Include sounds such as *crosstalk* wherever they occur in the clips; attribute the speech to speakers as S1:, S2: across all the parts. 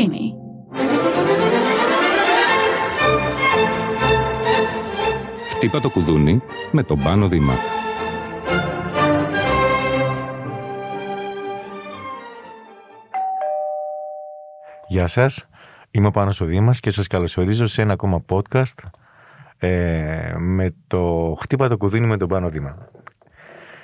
S1: Creamy.
S2: Χτύπα το κουδούνι με τον Πάνο Δήμα.
S3: Γεια σας, είμαι ο Πάνος ο Δήμας και σας καλωσορίζω σε ένα ακόμα podcast ε, με το «Χτύπα το κουδούνι με τον Πάνο Δήμα».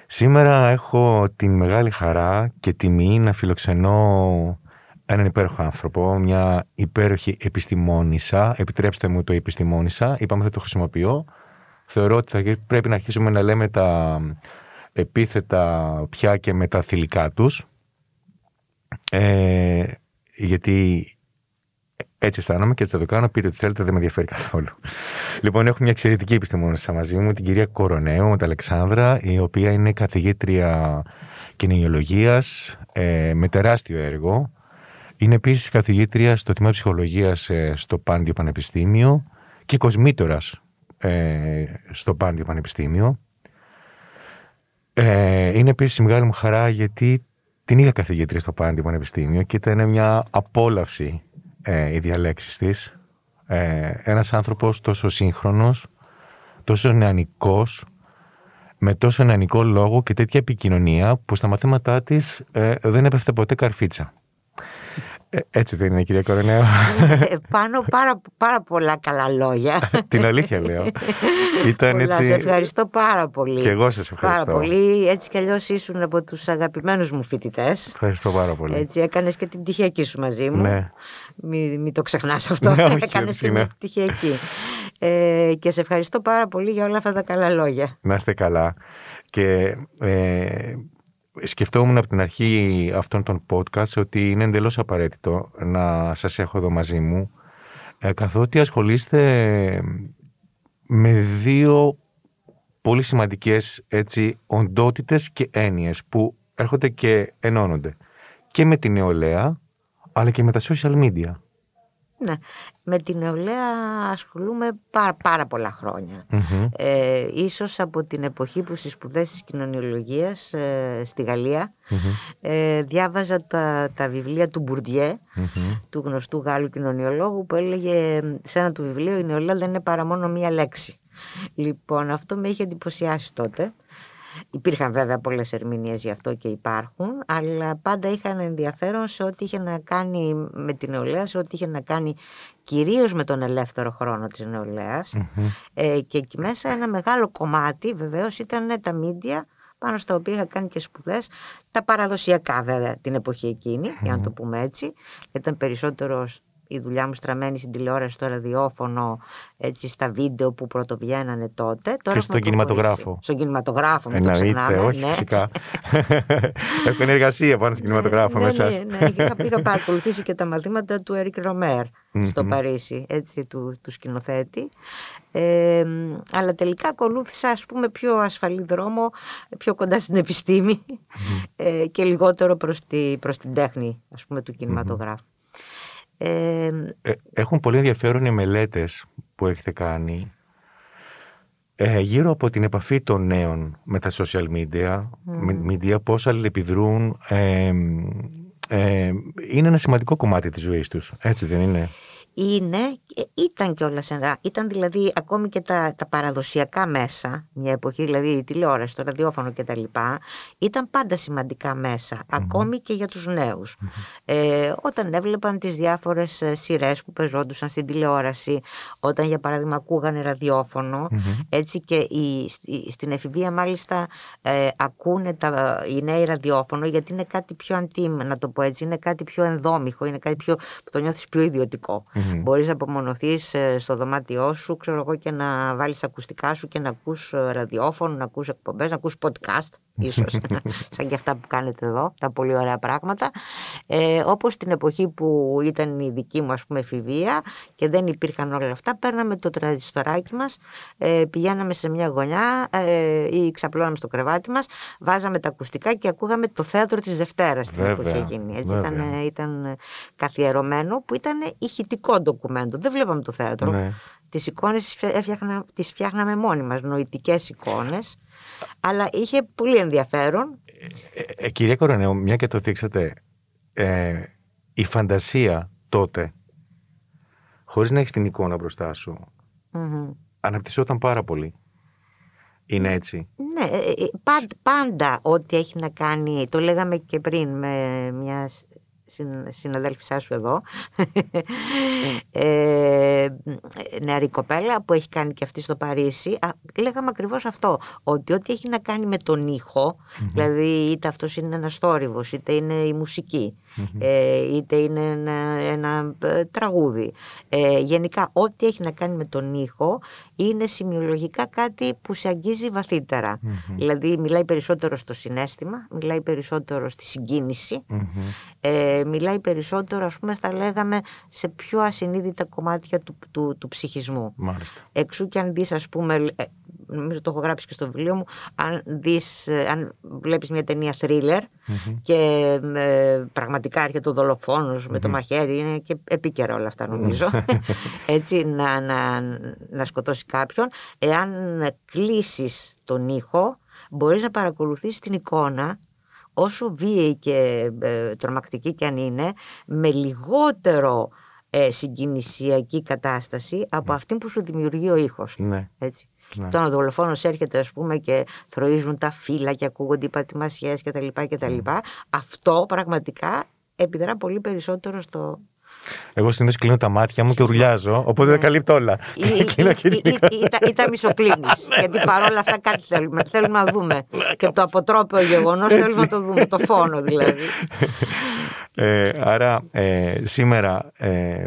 S3: Σήμερα έχω την μεγάλη χαρά και τιμή να φιλοξενώ έναν υπέροχο άνθρωπο, μια υπέροχη επιστημόνισσα. Επιτρέψτε μου το επιστημόνισσα, είπαμε θα το χρησιμοποιώ. Θεωρώ ότι θα πρέπει να αρχίσουμε να λέμε τα επίθετα πια και με τα θηλυκά τους. Ε, γιατί έτσι αισθάνομαι και έτσι θα το κάνω. Πείτε ό,τι θέλετε, δεν με ενδιαφέρει καθόλου. Λοιπόν, έχω μια εξαιρετική επιστημόνισσα μαζί μου, την κυρία Κορονέου, την Αλεξάνδρα, η οποία είναι καθηγήτρια κοινωνιολογία ε, με τεράστιο έργο. Είναι επίσης καθηγήτρια στο τμήμα ψυχολογίας ε, στο Πάντιο Πανεπιστήμιο και κοσμήτορα ε, στο Πάντιο Πανεπιστήμιο. Ε, είναι επίσης μεγάλη μου χαρά γιατί την είχα καθηγήτρια στο Πάντιο Πανεπιστήμιο και ήταν μια απόλαυση ε, οι διαλέξει της. Ε, ένας άνθρωπος τόσο σύγχρονος, τόσο νεανικός, με τόσο νεανικό λόγο και τέτοια επικοινωνία που στα μαθήματά της ε, δεν έπεφτε ποτέ καρφίτσα. Ε, έτσι δεν είναι, κυρία Κορονέο.
S4: Ε, πάνω πάρα, πάρα πολλά καλά λόγια. *laughs*
S3: Την αλήθεια λέω. *laughs* Ήταν
S4: Πολλά.
S3: έτσι...
S4: Σε ευχαριστώ πάρα πολύ.
S3: Και εγώ σας ευχαριστώ.
S4: Πάρα πολύ. Έτσι κι αλλιώς ήσουν από τους αγαπημένους μου φοιτητές.
S3: Ευχαριστώ πάρα πολύ.
S4: Έτσι έκανες και την πτυχιακή σου μαζί μου.
S3: Ναι.
S4: Μην, μην το ξεχνάς *laughs* αυτό.
S3: Ναι, όχι,
S4: έκανες
S3: όχι,
S4: και
S3: ναι.
S4: μια πτυχιακή. Ε, και σε ευχαριστώ πάρα πολύ για όλα αυτά τα καλά λόγια.
S3: Να είστε καλά. Και ε, σκεφτόμουν από την αρχή αυτών των podcast ότι είναι εντελώς απαραίτητο να σας έχω εδώ μαζί μου ε, καθότι ασχολείστε με δύο πολύ σημαντικές έτσι, οντότητες και έννοιες που έρχονται και ενώνονται και με την νεολαία αλλά και με τα social media.
S4: Ναι, με την νεολαία ασχολούμαι πάρα, πάρα πολλά χρόνια. Ε, ίσως από την εποχή που στις σπουδές της κοινωνιολογίας ε, στη γαλλια ε, διάβαζα τα, τα βιβλία του μπουρντιε του γνωστού Γάλλου κοινωνιολόγου που έλεγε σε ένα του βιβλίο η νεολαία δεν είναι παρά μόνο μία λέξη. Λοιπόν, αυτό με είχε εντυπωσιάσει τότε. Υπήρχαν βέβαια πολλές ερμηνείες γι' αυτό και υπάρχουν, αλλά πάντα είχαν ενδιαφέρον σε ό,τι είχε να κάνει με την νεολαία, σε ό,τι είχε να κάνει κυρίως με τον ελεύθερο χρόνο της νεολαίας. Ε, και εκεί μέσα ένα μεγάλο κομμάτι βεβαίως ήταν τα μίντια πάνω στα οποία είχα κάνει και σπουδές, τα παραδοσιακά βέβαια την εποχή εκείνη, για να το πούμε έτσι. Ήταν περισσότερο η δουλειά μου στραμμένη στην τηλεόραση, στο ραδιόφωνο, έτσι, στα βίντεο που πρωτοβγαίνανε τότε. Τώρα
S3: Και
S4: έχουμε
S3: στον κινηματογράφο.
S4: προχωρήσει. Στον κινηματογράφο, μην το
S3: Εννοείται,
S4: ξεχνάμε.
S3: όχι
S4: ναι.
S3: φυσικά. *laughs* Έχω εργασία πάνω στην κινηματογράφο
S4: ναι,
S3: με εσάς.
S4: ναι, ναι, είχα, είχα παρακολουθήσει και τα μαθήματα του Έρικ Ρομέρ στο Παρίσι, έτσι, του, του σκηνοθέτη. Ε, αλλά τελικά ακολούθησα, ας πούμε, πιο ασφαλή δρόμο, πιο κοντά στην επιστήμη ε, και λιγότερο προς, τη, προς την τέχνη, ας πούμε, του κινηματογράφου. Ε,
S3: Ε, έχουν πολύ ενδιαφέρον οι μελέτες που έχετε κάνει ε, γύρω από την επαφή των νέων με τα social media, με media πώς αλληλεπιδρούν. Ε, ε, είναι ένα σημαντικό κομμάτι της ζωής τους, έτσι δεν είναι;
S4: Είναι, ε, ήταν κιόλας ένα. Ήταν δηλαδή ακόμη και τα, τα παραδοσιακά μέσα, μια εποχή δηλαδή η τηλεόραση, το ραδιόφωνο κτλ. Ήταν πάντα σημαντικά μέσα, ακόμη και για τους νέους. Ε, όταν έβλεπαν τις διάφορες ε, σειρές που πεζόντουσαν στην τηλεόραση, όταν για παράδειγμα ακούγανε ραδιόφωνο, έτσι και η, στη- στην εφηβεία μάλιστα ε, ακούνε τα, οι νέοι ραδιόφωνο γιατί είναι κάτι πιο αντίμ, να το πω έτσι, είναι κάτι πιο ενδόμηχο, είναι κάτι πιο, που το νιώθεις πιο ιδιωτικό. Μπορείς να απομονωθείς ε, στο δωμάτιό σου, ξέρω εγώ, και να βάλεις τα ακουστικά σου και να ακούς ε, ραδιόφωνο, να ακούς εκπομπές, να ακούς podcast, ίσως, *laughs* σαν και αυτά που κάνετε εδώ, τα πολύ ωραία πράγματα. Ε, όπως την εποχή που ήταν η δική μου, ας πούμε, εφηβεία και δεν υπήρχαν όλα αυτά, παίρναμε το τραζιστοράκι μας, ε, πηγαίναμε σε μια γωνιά ε, ή ξαπλώναμε στο κρεβάτι μας, βάζαμε τα ακουστικά και ακούγαμε το θέατρο της Δευτέρας την
S3: Βέβαια,
S4: εποχή εκείνη. Έτσι,
S3: βέβαια.
S4: ήταν, ε, ήταν καθιερωμένο που ήταν ηχητικό ντοκουμέντο. Δεν βλέπαμε το θέατρο.
S3: Ναι.
S4: Τις εικόνες τις φια- έφτιαχνα- τις φτιάχναμε μόνοι μας, νοητικές εικόνες. Αλλά είχε πολύ ενδιαφέρον.
S3: Ε, ε, κυρία Κορονέου, μια και το θίξατε, ε, η φαντασία τότε, χωρίς να έχεις την εικόνα μπροστά σου,
S4: Μμμ.
S3: αναπτυσσόταν πάρα πολύ. Είναι έτσι;
S4: Ναι, ε, ε, πάντα, πάντα ό,τι έχει να κάνει, το λέγαμε και πριν με μια συ- συν- συναδέλφισά σου εδώ, ε, νεαρή κοπέλα που έχει κάνει και αυτή στο Παρίσι, α, λέγαμε ακριβώς αυτό, ότι ό,τι έχει να κάνει με τον ηχο δηλαδή είτε αυτός είναι ένας θόρυβος, είτε είναι η μουσικη ε, είτε είναι ένα, ένα ε, τραγούδι. Ε, γενικά, ό,τι έχει να κάνει με τον ήχο είναι σημειολογικά κάτι που σε αγγίζει βαθύτερα. Δηλαδή, μιλάει περισσότερο στο συνέστημα, μιλάει περισσότερο στη συγκίνηση, ε, μιλάει περισσότερο, ας πούμε, θα λέγαμε, σε πιο ασυνείδητα κομμάτια του, του, του ψυχισμού.
S3: Μάλιστα.
S4: Εξού και αν δεις ας πούμε, ε, νομίζω το έχω γράψει και στο βιβλίο μου, αν, δεις, ε, αν βλέπεις μια ταινία thriller και ε, πραγματικά έρχεται ο δολοφόνος με το μαχαίρι, είναι και επίκαιρα όλα αυτά νομίζω, *laughs* έτσι να, να, να σκοτώσει κάποιον. Εάν κλείσεις τον ήχο, μπορείς να παρακολουθήσεις την εικόνα όσο βίαιη και ε, τρομακτική και αν είναι, με λιγότερο ε, συγκινησιακή κατάσταση από αυτή που σου δημιουργεί ο ήχος.
S3: Ναι.
S4: Έτσι.
S3: Ναι.
S4: Όταν ο δολοφόνος έρχεται ας πούμε και θροίζουν τα φύλλα και ακούγονται οι πατημασιές και τα λοιπά και τα λοιπά, αυτό πραγματικά επιδρά πολύ περισσότερο στο...
S3: Εγώ συνήθως κλείνω τα μάτια μου και ουρλιάζω, οπότε τα καλύπτω όλα.
S4: ή, *laughs* ή,
S3: Κλείνω και
S4: ή, ή,
S3: την
S4: ή, τα- ή τα μισοκλίνεις, *laughs* γιατί παρόλα αυτά κάτι θέλουμε, θέλουμε να δούμε. *laughs* και το αποτρόπαιο γεγονός θέλουμε να το δούμε, το φόνο δηλαδή.
S3: Ε, άρα ε, σήμερα ε,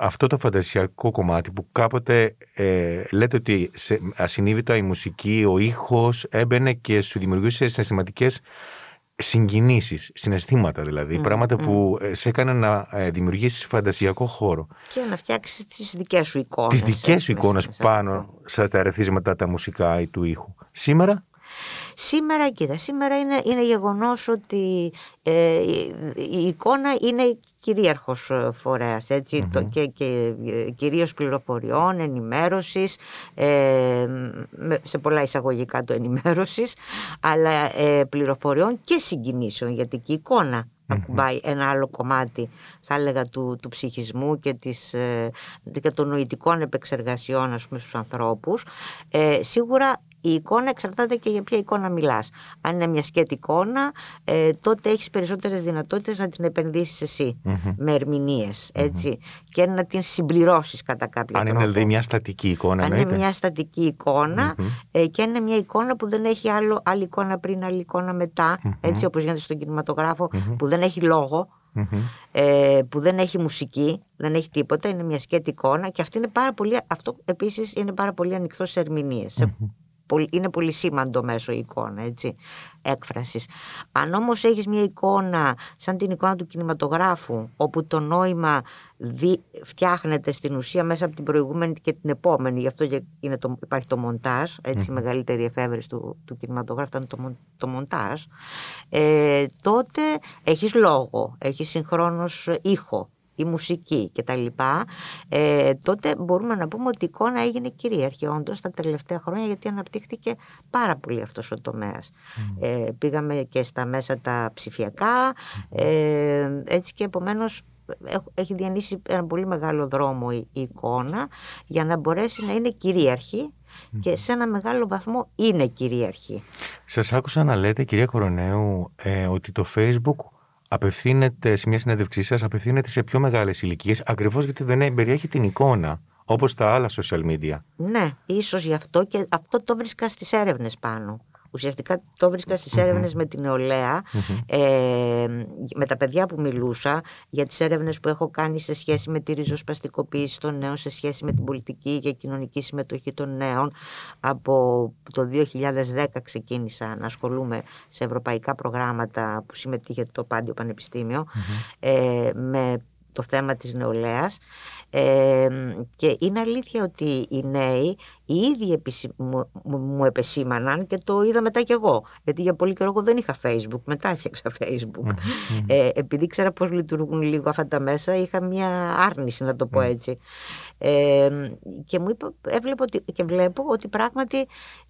S3: αυτό το φαντασιακό κομμάτι που κάποτε ε, λέτε ότι σε, ασυνείδητα η μουσική, ο ήχος έμπαινε και σου δημιουργούσε συναισθηματικές συγκινήσεις, συναισθήματα δηλαδή, πράγματα που ε, σε έκανε να ε, δημιουργήσεις φαντασιακό χώρο.
S4: και να φτιάξεις τις δικές σου εικόνες.
S3: Τις δικές σου
S4: έτσι,
S3: εικόνες
S4: μέσα σε αυτό.
S3: πάνω στα ερεθίσματα τα μουσικά ή του ήχου. Σήμερα,
S4: Σήμερα, κοίτα, σήμερα είναι, είναι γεγονός ότι ε, η, η εικόνα είναι κυρίαρχος ε, φορέας, έτσι, το, και, και ε, κυρίως πληροφοριών, ενημέρωσης, ε, με- σε πολλά εισαγωγικά το ενημέρωσης, αλλά ε, πληροφοριών και συγκινήσεων, γιατί και η εικόνα ακουμπάει ένα άλλο κομμάτι, θα έλεγα, του, του ψυχισμού και, της, ε, και των νοητικών επεξεργασιών, ας πούμε, στους ανθρώπους. Ε, σίγουρα η εικόνα εξαρτάται και για ποια εικόνα μιλάς. Αν είναι μια σκέτη εικόνα, ε, τότε έχεις περισσότερες δυνατότητες να την επενδύσεις εσύ με ερμηνείες, έτσι, και να την συμπληρώσεις κατά κάποιο
S3: αν είναι
S4: τρόπο.
S3: δηλαδή μια στατική εικόνα,
S4: Αν είναι
S3: εννοείται.
S4: μια στατική εικόνα, ε, και αν είναι μια εικόνα που δεν έχει άλλο, άλλη εικόνα πριν, άλλη εικόνα μετά, έτσι όπως γίνεται στον κινηματογράφο, που δεν έχει λόγο, ε, που δεν έχει μουσική, δεν έχει τίποτα, είναι μια σκέτη εικόνα και αυτή είναι πάρα πολύ, αυτό επίσης είναι πάρα πολύ ανοιχτό σε ερμηνείες. Σε πολύ- Είναι πολύ σήμαντο μέσω η εικόνα, έτσι, έκφρασης. Αν όμως έχεις μια εικόνα σαν την εικόνα του κινηματογράφου, όπου το νόημα δι, φτιάχνεται στην ουσία μέσα από την προηγούμενη και την επόμενη, γι' αυτό και είναι το, υπάρχει το μοντάζ, έτσι, η μεγαλύτερη εφεύρεση του, του κινηματογράφου ήταν το, μον- το μοντάζ, ε, τότε έχεις λόγο, έχεις συγχρόνως ήχο η μουσική και τα λοιπά, ε, τότε μπορούμε να πούμε ότι η εικόνα έγινε κυρίαρχη όντως τα τελευταία χρόνια γιατί αναπτύχθηκε πάρα πολύ αυτός ο τομέας. Ε, πήγαμε και στα μέσα τα ψηφιακά, ε, έτσι και επομένως έχ- έχει διανύσει ένα πολύ μεγάλο δρόμο η, η εικόνα για να μπορέσει να είναι κυρίαρχη και σε ένα μεγάλο βαθμό είναι κυρίαρχη.
S3: Σας άκουσα να λέτε, κυρία Κορονέου, ε, ότι το Facebook απευθύνεται, σε μια συνέντευξή σας, απευθύνεται σε πιο μεγάλες ηλικίες, ακριβώς γιατί δεν περιέχει την εικόνα, όπως τα άλλα social media.
S4: Ναι, ίσως γι' αυτό και αυτό το βρίσκα στις έρευνες πάνω. Ουσιαστικά το βρίσκας στις έρευνες με την νεολαία, ε, με τα παιδιά που μιλούσα, για τις έρευνες που έχω κάνει σε σχέση με τη ριζοσπαστικοποίηση των νέων, σε σχέση με την πολιτική και κοινωνική συμμετοχή των νέων. Από το 2010 ξεκίνησα να ασχολούμαι σε ευρωπαϊκά προγράμματα που συμμετείχε το Πάντιο Πανεπιστήμιο ε, με το θέμα της νεολαίας ε, και είναι αλήθεια ότι οι νέοι οι ίδιοι επιση- μου, μου, μου επεσήμαναν και το είδα μετά κι εγώ. Γιατί για πολύ καιρό εγώ δεν είχα facebook μετά έφτιαξα facebook. Ε, επειδή ξέρα πως λειτουργούν λίγο αυτά τα μέσα είχα μια άρνηση να το πω έτσι. Ε, και μου είπα, έβλεπα ότι, και βλέπω ότι πράγματι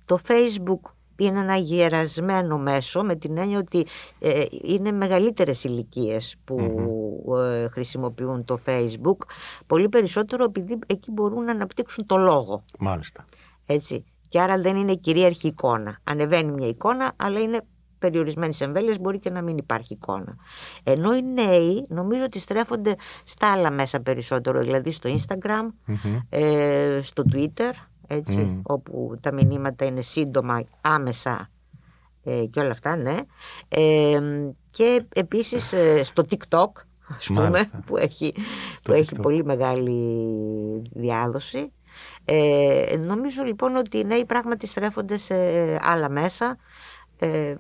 S4: το facebook είναι ένα γερασμένο μέσο με την έννοια ότι ε, είναι μεγαλύτερες ηλικίες που ε, χρησιμοποιούν το facebook πολύ περισσότερο επειδή εκεί μπορούν να αναπτύξουν το λόγο.
S3: Μάλιστα.
S4: Έτσι. Και άρα δεν είναι κυρίαρχη εικόνα. Ανεβαίνει μια εικόνα, αλλά είναι περιορισμένη εμβέλεια, μπορεί και να μην υπάρχει εικόνα. Ενώ οι νέοι νομίζω ότι στρέφονται στα άλλα μέσα περισσότερο, δηλαδή στο Instagram, ε, στο Twitter, έτσι, όπου τα μηνύματα είναι σύντομα, άμεσα ε, και όλα αυτά, ναι. Ε, και επίσης ε, στο TikTok, ας πούμε, που έχει, που έχει πολύ μεγάλη διάδοση. Ε, νομίζω λοιπόν ότι οι νέοι πράγματι στρέφονται σε άλλα μέσα. Ε,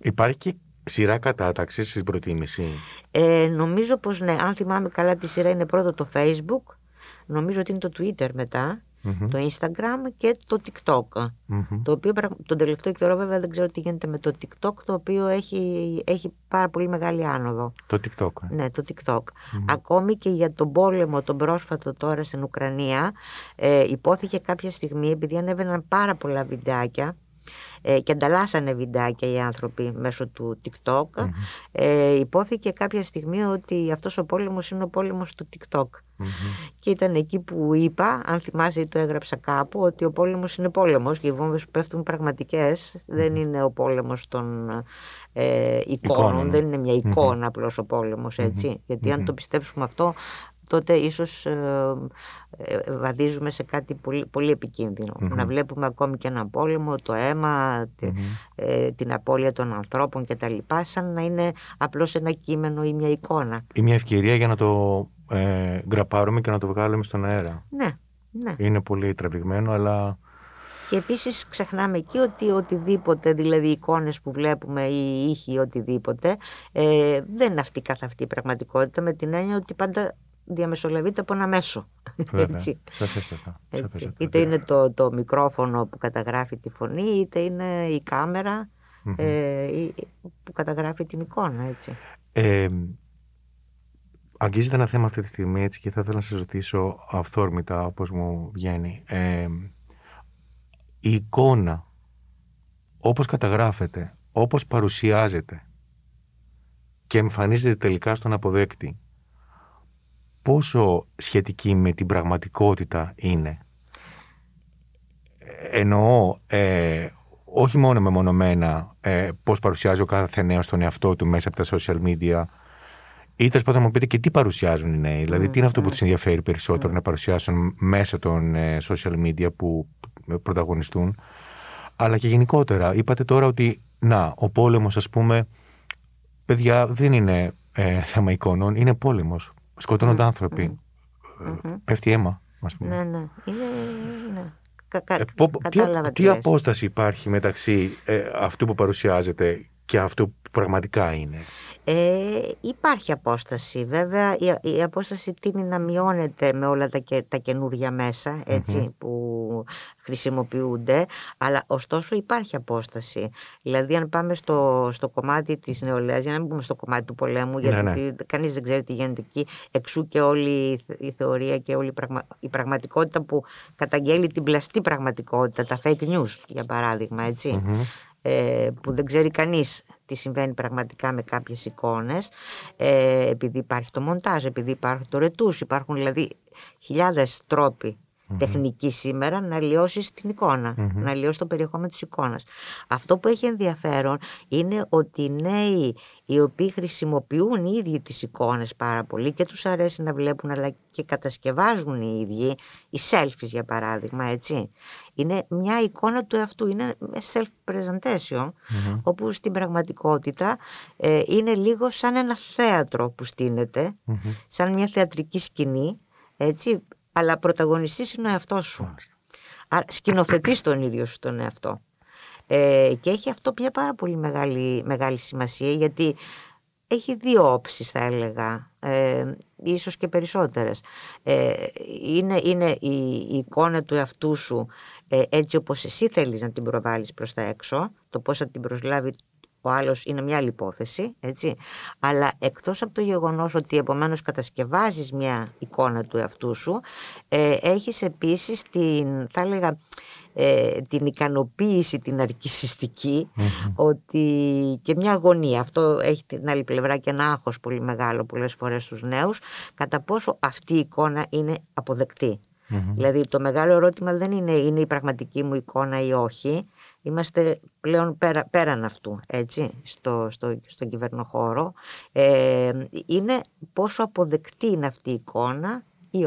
S3: Υπάρχει και σειρά κατάταξης στην προτίμηση;
S4: Ε, νομίζω πως ναι, αν θυμάμαι καλά τη σειρά είναι πρώτο το Facebook, νομίζω ότι είναι το Twitter μετά, το Instagram και το TikTok. Το οποίο τον τελευταίο καιρό βέβαια δεν ξέρω τι γίνεται με το TikTok, το οποίο έχει, έχει πάρα πολύ μεγάλη άνοδο.
S3: Το TikTok. ε.
S4: Ναι, το TikTok. Ακόμη και για τον πόλεμο, τον πρόσφατο τώρα στην Ουκρανία, ε, υπόθηκε κάποια στιγμή, επειδή ανέβαιναν πάρα πολλά βιντεάκια, ε, και ανταλλάσσανε βιντεάκια οι άνθρωποι μέσω του TikTok. Ε, υπόθηκε κάποια στιγμή ότι αυτός ο πόλεμος είναι ο πόλεμος του TikTok. Και ήταν εκεί που είπα, αν θυμάσαι ή το έγραψα κάπου, ότι ο πόλεμος είναι πόλεμος και οι βόμβες που πέφτουν πραγματικές δεν είναι ο πόλεμος των ε, εικόνων,
S3: Εικόνων.
S4: δεν είναι μια εικόνα απλώς ο πόλεμος, έτσι. Γιατί αν το πιστέψουμε αυτό, τότε ίσως ε, ε, βαδίζουμε σε κάτι πολύ, πολύ επικίνδυνο. Να βλέπουμε ακόμη και ένα πόλεμο, το αίμα, τη- ε, την απώλεια των ανθρώπων κτλ. σαν να είναι απλώς ένα κείμενο ή μια εικόνα.
S3: Ή μια ευκαιρία για να το ε, γκραπάρουμε και να το βγάλουμε στον αέρα.
S4: Ναι, ναι.
S3: Είναι πολύ τραβηγμένο, αλλά
S4: Και επίσης ξεχνάμε εκεί ότι οτιδήποτε, δηλαδή εικόνες που βλέπουμε ή ήχοι ή οτιδήποτε, ε, δεν είναι αυτή καθ' αυτή η πραγματικότητα με την έννοια ότι πάντα διαμεσολαβείται από ένα μέσο.
S3: βέβαια.
S4: Έτσι.
S3: Σαφέστατα.
S4: Έτσι.
S3: σαφέστατα.
S4: Είτε είναι το, το μικρόφωνο που καταγράφει τη φωνή, είτε είναι η κάμερα ε, ή- που καταγράφει την εικόνα. Έτσι.
S3: Ε, αγγίζεται ένα θέμα αυτή τη στιγμή έτσι και θα ήθελα να σας ρωτήσω αυθόρμητα όπως μου βγαίνει. Ε, η εικόνα όπως καταγράφεται, όπως παρουσιάζεται και εμφανίζεται τελικά στον αποδέκτη πόσο σχετική με την πραγματικότητα είναι. Ε, Εννοώ ε, όχι μόνο μεμονωμένα ε, πώς παρουσιάζει ο κάθε νέος στον εαυτό του μέσα από τα social media ή τέλος πάντων να μου πείτε και τι παρουσιάζουν οι νέοι. Δηλαδή, τι είναι αυτό που τους ενδιαφέρει περισσότερο να παρουσιάσουν μέσα των ε, social media που πρωταγωνιστούν. Αλλά και γενικότερα, είπατε τώρα ότι να, ο πόλεμος, ας πούμε, παιδιά, δεν είναι ε, θέμα εικόνων, είναι πόλεμος. Σκοτώνονται άνθρωποι. Ε, Πέφτει αίμα, ας πούμε.
S4: Ναι, ναι. Είναι, ναι. Κα, κα,
S3: Ε, πω- πω- τι,
S4: κατάλαβα
S3: τι
S4: λες.
S3: απόσταση υπάρχει μεταξύ ε, αυτού που παρουσιάζεται και αυτού που πραγματικά είναι;
S4: Ε, υπάρχει απόσταση. Βέβαια η, η απόσταση τίνει να μειώνεται με όλα τα, και, τα καινούργια μέσα έτσι, που χρησιμοποιούνται αλλά ωστόσο υπάρχει απόσταση. Δηλαδή αν πάμε στο, στο κομμάτι της νεολαίας για να μην πούμε στο κομμάτι του πολέμου γιατί
S3: ναι.
S4: κανείς δεν ξέρει τι γίνεται εκεί εξού και όλη η θε- η θεωρία και όλη η, πραγμα, η πραγματικότητα που καταγγέλει την πλαστή πραγματικότητα τα fake news για παράδειγμα έτσι ε, που δεν ξέρει κανείς τι συμβαίνει πραγματικά με κάποιες εικόνες ε, επειδή υπάρχει το μοντάζ, επειδή υπάρχει το ρετούς υπάρχουν δηλαδή χιλιάδες τρόποι τεχνική σήμερα να λιώσει την εικόνα, να λιώσει το περιεχόμενο της εικόνας. Αυτό που έχει ενδιαφέρον είναι ότι οι νέοι οι οποίοι χρησιμοποιούν οι ίδιοι τις εικόνες πάρα πολύ και τους αρέσει να βλέπουν αλλά και κατασκευάζουν οι ίδιοι, οι selfies για παράδειγμα, έτσι. Είναι μια εικόνα του εαυτού, είναι self-presentation, όπου στην πραγματικότητα ε, είναι λίγο σαν ένα θέατρο που στείνεται, σαν μια θεατρική σκηνή, έτσι, αλλά πρωταγωνιστής είναι ο εαυτός σου. Άρα σκηνοθετείς τον ίδιο σου τον εαυτό. Ε, και έχει αυτό μια πάρα πολύ μεγάλη, μεγάλη σημασία γιατί έχει δύο όψεις θα έλεγα, ε, ίσως και περισσότερες. Ε, είναι, είναι η, η εικόνα του εαυτού σου ε, έτσι όπως εσύ θέλεις να την προβάλλεις προς τα έξω, το πώς θα την προσλάβει ο άλλος είναι μια άλλη υπόθεση, έτσι. Αλλά εκτός από το γεγονός ότι επομένως κατασκευάζεις μια εικόνα του εαυτού σου, ε, έχεις επίσης την, θα έλεγα, ε, την ικανοποίηση την αρκισιστικη ότι και μια αγωνία. Αυτό έχει την άλλη πλευρά και ένα άγχος πολύ μεγάλο πολλές φορές στους νέους κατά πόσο αυτή η εικόνα είναι αποδεκτή. Δηλαδή το μεγάλο ερώτημα δεν είναι είναι η πραγματική μου εικόνα ή όχι Είμαστε πλέον πέρα, πέραν αυτού, έτσι, στο, στο, στον κυβερνοχώρο. Ε, είναι πόσο αποδεκτή είναι αυτή η εικόνα ή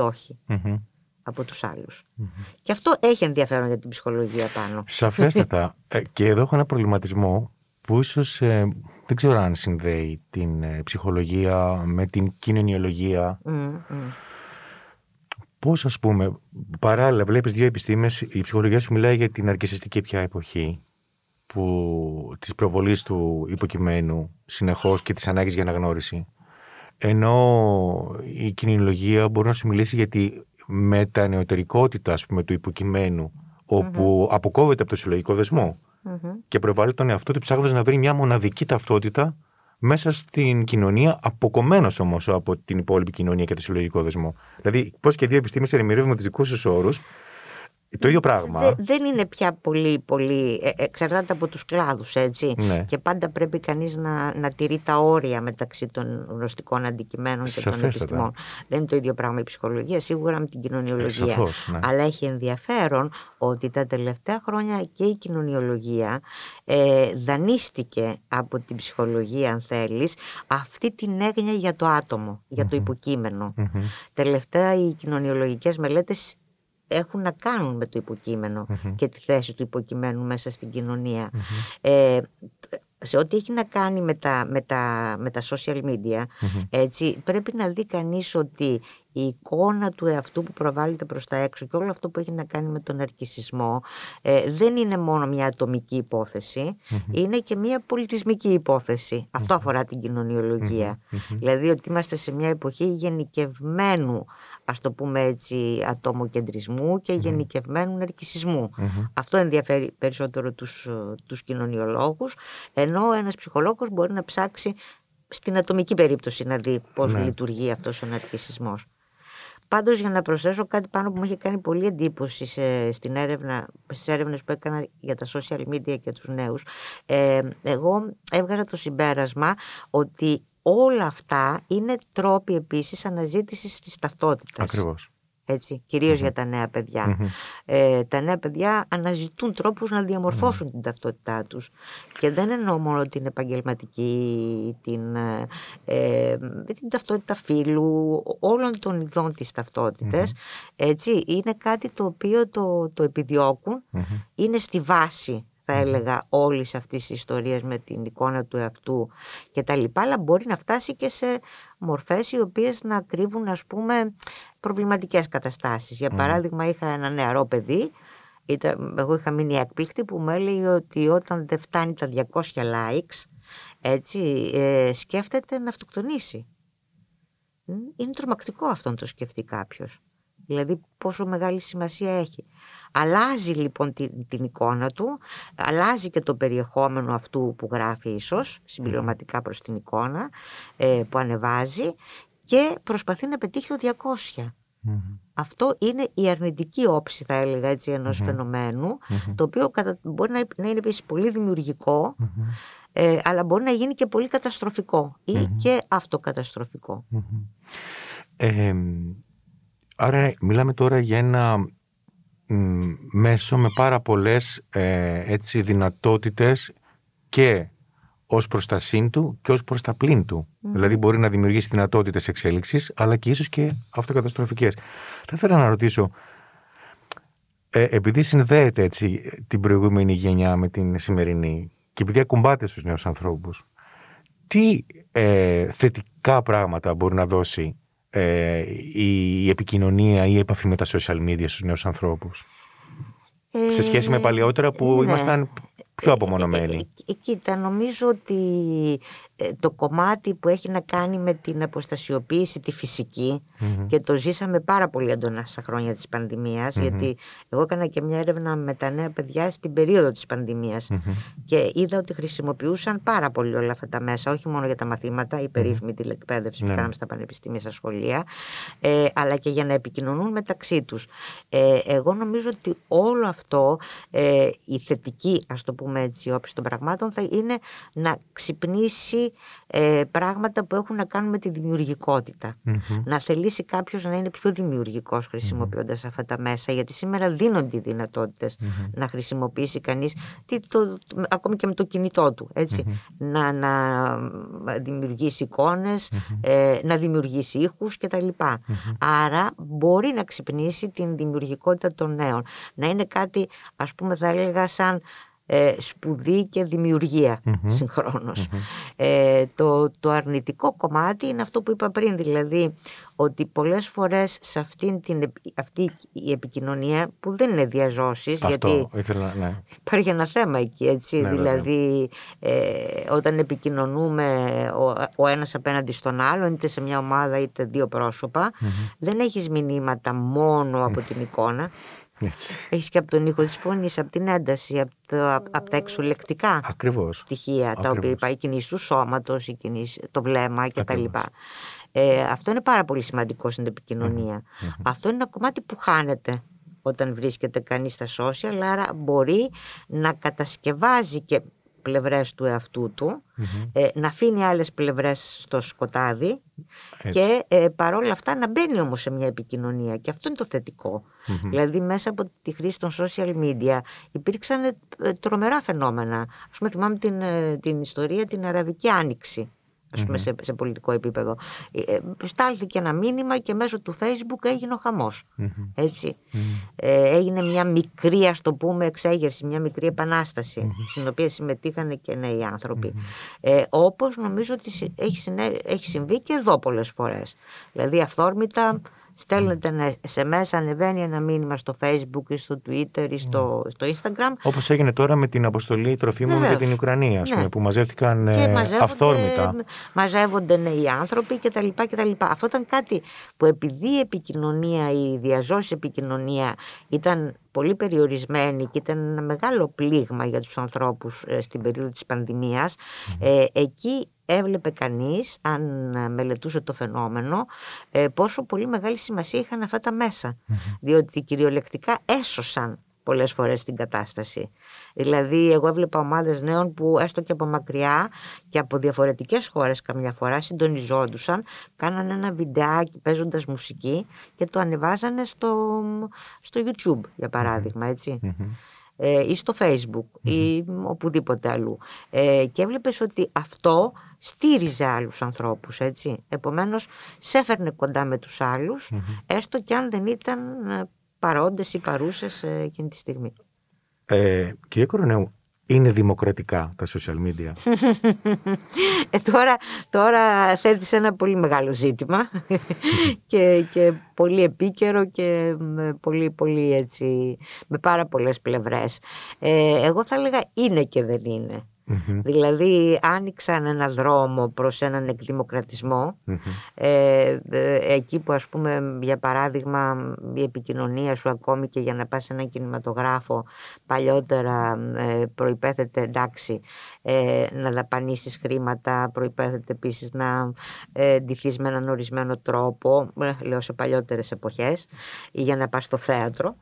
S4: από τους αλλους Και αυτό έχει ενδιαφέρον για την ψυχολογία πάνω.
S3: Σαφέστατα. ε, και εδώ έχω ένα προβληματισμό που ίσως ε, δεν ξέρω αν συνδέει την ε, ψυχολογία με την κοινωνιολογία. Πώς, ας πούμε, παράλληλα βλέπεις δύο επιστήμες, η ψυχολογία σου μιλάει για την αρκισιστική πια εποχή, που, της προβολής του υποκειμένου συνεχώς και της ανάγκης για αναγνώριση. Ενώ η κοινωνιολογία μπορεί να σου μιλήσει για τη μετανεωτερικότητα ας πούμε, του υποκειμένου, αποκόβεται από το συλλογικό και προβάλλει τον εαυτό του ψάχνοντας να βρει μια μοναδική ταυτότητα μέσα στην κοινωνία, αποκομμένος όμως από την υπόλοιπη κοινωνία και το συλλογικό δεσμό. Δηλαδή, πώς και δύο επιστήμες ερμηνεύουμε τους δικούς τους όρους το ίδιο πράγμα.
S4: δεν είναι πια πολύ, πολύ ε, εξαρτάται από τους κλάδους έτσι
S3: ναι.
S4: και πάντα πρέπει κανείς να, να τηρεί τα όρια μεταξύ των γνωστικών αντικειμένων και των επιστημών. Δεν είναι το ίδιο πράγμα η ψυχολογία, σίγουρα με την κοινωνιολογία.
S3: Ε, ναι.
S4: Αλλά έχει ενδιαφέρον ότι τα τελευταία χρόνια και η κοινωνιολογία ε, δανείστηκε από την ψυχολογία αν θέλεις αυτή την έγνοια για το άτομο, για το υποκειμενο Τελευταία οι κοινωνιολογικές μελέτες έχουν να κάνουν με το υποκειμενο και τη θέση του υποκειμένου μέσα στην κοινωνια Ε, σε ό,τι έχει να κάνει με τα, με τα, με τα social media, έτσι, πρέπει να δει κανείς ότι η εικόνα του εαυτού που προβάλλεται προς τα έξω και όλο αυτό που έχει να κάνει με τον αρκισισμό ε, δεν είναι μόνο μια ατομική είναι και μια πολιτισμική υπόθεση. Αυτό αφορά την κοινωνιολογία. Δηλαδή ότι είμαστε σε μια εποχή γενικευμένου ας το πούμε έτσι, ατομοκεντρισμού και γενικευμένου ναρκισισμού. Αυτό ενδιαφέρει περισσότερο τους, τους κοινωνιολόγους, ενώ ένας ψυχολόγος μπορεί να ψάξει στην ατομική περίπτωση να δει πώς ναι. λειτουργεί αυτός ο ναρκισισμός. Πάντως για να προσθέσω κάτι πάνω που μου είχε κάνει πολύ εντύπωση σε, στην έρευνα, στις έρευνες που έκανα για τα social media και τους νέους, ε, εγώ έβγαζα το συμπέρασμα ότι όλα αυτά είναι τρόποι επίσης αναζήτησης της ταυτότητας.
S3: Ακριβώς.
S4: Έτσι, για τα νέα παιδια Ε, τα νέα παιδιά αναζητούν τρόπους να διαμορφώσουν την ταυτότητά τους. Και δεν εννοώ μόνο την επαγγελματική, την, ε, ε την ταυτότητα φίλου, όλων των ειδών της ταυτότητες. Έτσι, είναι κάτι το οποίο το, το επιδιώκουν, είναι στη βάση θα έλεγα όλης αυτής της ιστορίας με την εικόνα του εαυτού και τα λοιπά, αλλά μπορεί να φτάσει και σε μορφές οι οποίες να κρύβουν ας πούμε προβληματικές καταστάσεις. Για παράδειγμα είχα ένα νεαρό παιδί, ήταν, εγώ είχα μείνει έκπληκτη που μου έλεγε ότι όταν δεν φτάνει τα 200 likes έτσι ε, σκέφτεται να αυτοκτονήσει. Είναι τρομακτικό αυτό να το σκεφτεί κάποιος. Δηλαδή πόσο μεγάλη σημασία έχει. Αλλάζει λοιπόν την, την εικόνα του, αλλάζει και το περιεχόμενο αυτού που γράφει ίσως, συμπληρωματικά προς την εικόνα ε, που ανεβάζει και προσπαθεί να πετύχει το 200. Αυτό είναι η αρνητική όψη θα έλεγα έτσι ενός φαινομένου το οποίο μπορεί να, να είναι επίσης πολύ δημιουργικό ε, αλλά μπορεί να γίνει και πολύ καταστροφικό ή και αυτοκαταστροφικό.
S3: Ε, άρα μιλάμε τώρα για ένα μέσο με πάρα πολλές ε, έτσι, δυνατότητες και ως προς τα συν του και ως προς τα πλήν του. Δηλαδή μπορεί να δημιουργήσει δυνατότητες εξέλιξης αλλά και ίσως και αυτοκαταστροφικές. Θα ήθελα να ρωτήσω, ε, επειδή συνδέεται έτσι την προηγούμενη γενιά με την σημερινή και επειδή ακουμπάτε στους νέους ανθρώπους, τι ε, θετικά πράγματα μπορεί να δώσει ε, η επικοινωνία ή η επαφή με τα social media στους νέους ανθρώπους; Ε, σε σχέση με παλιότερα που ναι. ήμασταν πιο απομονωμένοι.
S4: Ε, ε, κοίτα, νομίζω ότι ε, το κομμάτι που έχει να κάνει με την αποστασιοποίηση τη φυσικη και το ζήσαμε πάρα πολύ έντονα στα χρόνια της πανδημιας γιατί εγώ έκανα και μια έρευνα με τα νέα παιδιά στην περίοδο της πανδημιας και είδα ότι χρησιμοποιούσαν πάρα πολύ όλα αυτά τα μέσα όχι μόνο για τα μαθήματα, η περίφημη τηλεκπαίδευση που κάναμε στα πανεπιστήμια, στα σχολεία ε, αλλά και για να επικοινωνούν μεταξύ τους. Ε, εγώ νομίζω ότι όλο αυτό ε, η θετική ας το πούμε έτσι όψη των πραγμάτων θα είναι να ξυπνήσει ε, πράγματα που έχουν να κάνουν με τη δημιουργικοτητα Να θελήσει κάποιος να είναι πιο δημιουργικός χρησιμοποιώντας mm-hmm. αυτά τα μέσα, γιατί σήμερα δίνονται οι δυνατοτητε να χρησιμοποιήσει κανείς ακόμη και με το κινητό του. ετσι Να, να δημιουργήσει εικόνες, ε, να δημιουργήσει ήχους κτλ. Άρα μπορεί να ξυπνήσει την δημιουργικότητα των νέων. Να είναι κάτι, ας πούμε, θα έλεγα σαν ε, σπουδή και δημιουργία mm συγχρονως Ε, το, το αρνητικό κομμάτι είναι αυτό που είπα πριν, δηλαδή ότι πολλές φορές σε αυτήν την, αυτή η επικοινωνία που δεν είναι διαζώσεις, γιατί
S3: ήθελα, ναι.
S4: υπάρχει ένα θέμα εκεί, έτσι, ναι, δηλαδή ε, όταν επικοινωνούμε ο, ο ένας απέναντι στον άλλον, είτε σε μια ομάδα είτε δύο δεν έχεις μηνύματα μόνο από την εικόνα,
S3: έτσι.
S4: Έχεις και από τον ήχο της φωνής, από την ένταση, από, το, από τα εξουλεκτικά
S3: Ακριβώς.
S4: στοιχεία,
S3: Ακριβώς.
S4: τα οποία είπα, η κινήση του σώματος, η κινήση, το βλέμμα κτλ. Ε, αυτό είναι πάρα πολύ σημαντικό στην επικοινωνία. Αυτό είναι ένα κομμάτι που χάνεται όταν βρίσκεται κανείς στα social, άρα μπορεί να κατασκευάζει και πλευρές του εαυτού του, ε, να αφήνει άλλες πλευρές στο σκοτάδι και ε, παρόλα αυτά να μπαίνει όμως σε μια επικοινωνία και αυτό είναι το θετικο Δηλαδή μέσα από τη χρήση των social media υπήρξαν ε, τρομερά φαινόμενα. Ας πούμε θυμάμαι την, ε, την ιστορία την Αραβική Άνοιξη ας πουμε σε, σε πολιτικό επίπεδο. Ε, ε, στάλθηκε ένα μήνυμα και μέσω του facebook έγινε ο χαμος ετσι Ε, έγινε μια μικρή, ας το πούμε, εξέγερση, μια μικρή επανάσταση, στην οποία συμμετείχαν και νέοι άνθρωποι. Ε, όπως νομίζω ότι έχει, έχει συμβεί και εδώ πολλές φορές. Δηλαδή αυθόρμητα Στέλνετε σε μέσα, ανεβαίνει ένα μήνυμα στο facebook ή στο twitter ή στο, στο instagram.
S3: Όπως έγινε τώρα με την αποστολή τροφίμων για την Ουκρανία, ας πούμε, ναι. που μαζεύτηκαν και αυθόρμητα.
S4: Μαζεύονται νέοι άνθρωποι κτλ. κτλ. Αυτό ήταν κάτι που επειδή η επικοινωνία, η διαζώση επικοινωνία ήταν πολύ περιορισμένη και ήταν ένα μεγάλο πλήγμα για τους ανθρώπους ε, στην περίοδο της πανδημίας, ε, εκεί έβλεπε κανείς, αν μελετούσε το φαινόμενο, ε, πόσο πολύ μεγάλη σημασία είχαν αυτά τα μεσα Διότι κυριολεκτικά έσωσαν πολλές φορές την κατάσταση. Δηλαδή εγώ έβλεπα ομάδες νέων που έστω και από μακριά και από διαφορετικές χώρες καμιά φορά συντονιζόντουσαν, κάνανε ένα βιντεάκι παίζοντας μουσική και το ανεβάζανε στο, στο YouTube για παράδειγμα Ε, ή στο facebook ή οπουδήποτε αλλού ε, και έβλεπες ότι αυτό στήριζε άλλους ανθρώπους έτσι. Επομένως σε έφερνε κοντά με τους αλλους έστω και αν δεν ήταν ε, παρόντες ή παρούσες ε, εκείνη τη στιγμή.
S3: Ε, κύριε Κορονέου, είναι δημοκρατικά τα social media.
S4: ε, τώρα, τώρα θέτεις ένα πολύ μεγάλο ζήτημα *laughs* και, και πολύ επίκαιρο και με, πολύ, πολύ έτσι, με πάρα πολλές πλευρές. Ε, εγώ θα έλεγα είναι και δεν είναι. Δηλαδή άνοιξαν ένα δρόμο προς έναν εκδημοκρατισμο ε, ε, εκεί που ας πούμε για παράδειγμα η επικοινωνία σου ακόμη και για να πας σε έναν κινηματογράφο παλιότερα ε, προϋπέθεται εντάξει ε, να δαπανίσεις χρήματα προϋπέθεται επίσης να ε, ντυθείς με έναν ορισμένο τρόπο ε, λέω σε παλιότερες εποχές ή για να πας στο θέατρο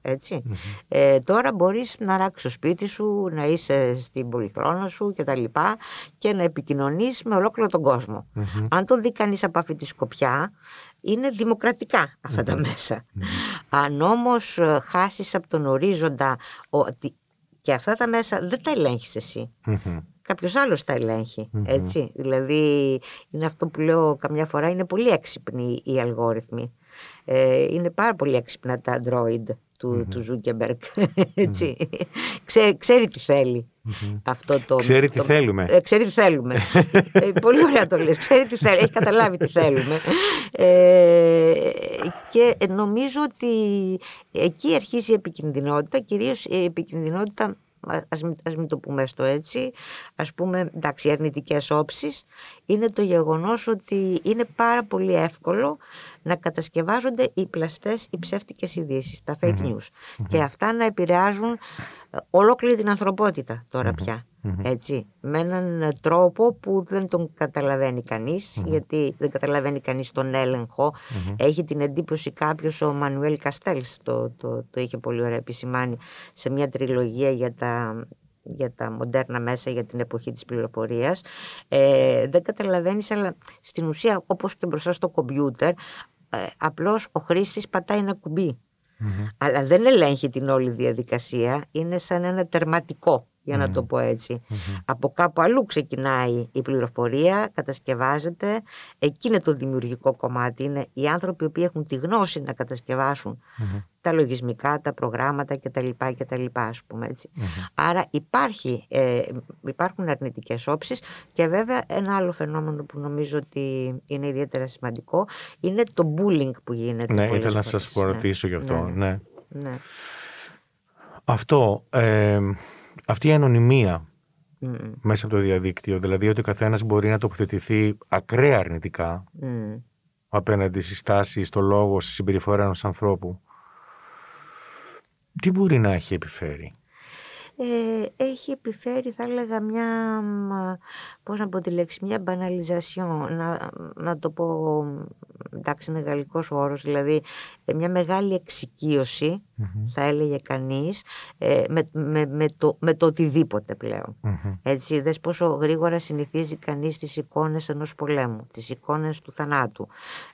S4: ε, τώρα μπορείς να ράξεις το σπίτι σου να είσαι στην πολυθρόνα σου και τα λοιπά και να επικοινωνείς με ολόκληρο τον κοσμο Αν το δει κανείς από αυτή τη σκοπιά είναι δημοκρατικά τα μέσα. Αν όμως ε, χάσεις από τον ορίζοντα ότι και αυτά τα μέσα δεν τα ελέγχεις εσύ. Κάποιος άλλος τα ελεγχει έτσι. Δηλαδή είναι αυτό που λέω καμιά φορά είναι πολύ έξυπνοι οι αλγόριθμοι. Ε, είναι πάρα πολύ έξυπνα τα Android του, mm-hmm. του Ζούκεμπερκ. Έτσι. Ξέρει, ξέρει τι θέλει. Αυτό το,
S3: ξέρει τι θέλουμε.
S4: Ε, ξέρει τι θέλουμε. ε, πολύ ωραία το λες. Ξέρει τι θέλει. Έχει καταλάβει τι θέλουμε. Ε, και νομίζω ότι εκεί αρχίζει η επικινδυνότητα, κυρίως η επικινδυνότητα ας, μην, ας μην το πούμε στο έτσι, ας πούμε, εντάξει, αρνητικές όψεις, είναι το γεγονός ότι είναι πάρα πολύ εύκολο να κατασκευάζονται οι πλαστές, οι ψεύτικες ειδήσεις, τα fake news. Και αυτά να επηρεάζουν ε, ολόκληρη την ανθρωπότητα τώρα πια. Έτσι, με έναν τρόπο που δεν τον καταλαβαίνει γιατί δεν καταλαβαίνει κανείς τον έλεγχο. Έχει την εντύπωση κάποιος, ο Μανουέλ Καστέλς το, το, το είχε πολύ ωραία επισημάνει σε μια τριλογία για τα για τα μοντέρνα μέσα για την εποχή της πληροφορίας. Ε, δεν καταλαβαίνεις αλλά στην ουσία όπως και μπροστά στο κομπιούτερ ε, απλώς ο χρήστης πατάει ένα αλλά δεν ελέγχει την όλη διαδικασία είναι σαν ένα τερματικό για να το πω ετσι Από κάπου αλλού ξεκινάει η πληροφορία, κατασκευάζεται. Εκεί είναι το δημιουργικό κομμάτι. Είναι οι άνθρωποι που έχουν τη γνώση να κατασκευάσουν τα λογισμικά, τα προγράμματα κτλ. κτλ ας πούμε έτσι. Άρα υπάρχει, ε, υπάρχουν αρνητικές όψεις και βέβαια ένα άλλο φαινόμενο που νομίζω ότι είναι ιδιαίτερα σημαντικό είναι το bullying που γίνεται.
S3: Ναι, ήθελα να σας ρωτήσω ναι. γι' αυτό.
S4: Ναι. ναι. ναι.
S3: Αυτό... Ε, αυτή η ανωνυμία μέσα από το διαδίκτυο, δηλαδή ότι ο καθένας μπορεί να τοποθετηθεί ακραία αρνητικά mm. απέναντι στη στάση, στο λόγο, στη συμπεριφορά ενός ανθρώπου, τι μπορεί να έχει επιφέρει;
S4: Ε, έχει επιφέρει θα έλεγα μια, πώς να πω τη λέξη, μια μπαναλιζασιόν, να, να το πω, εντάξει είναι γαλλικός όρος, δηλαδή ε, μια μεγάλη θα έλεγε κανείς, ε, με, με, με, το, με το οτιδήποτε πλέον. Έτσι, δες πόσο γρήγορα συνηθίζει κανείς τις εικόνες ενός πολέμου, τις εικόνες του θανάτου,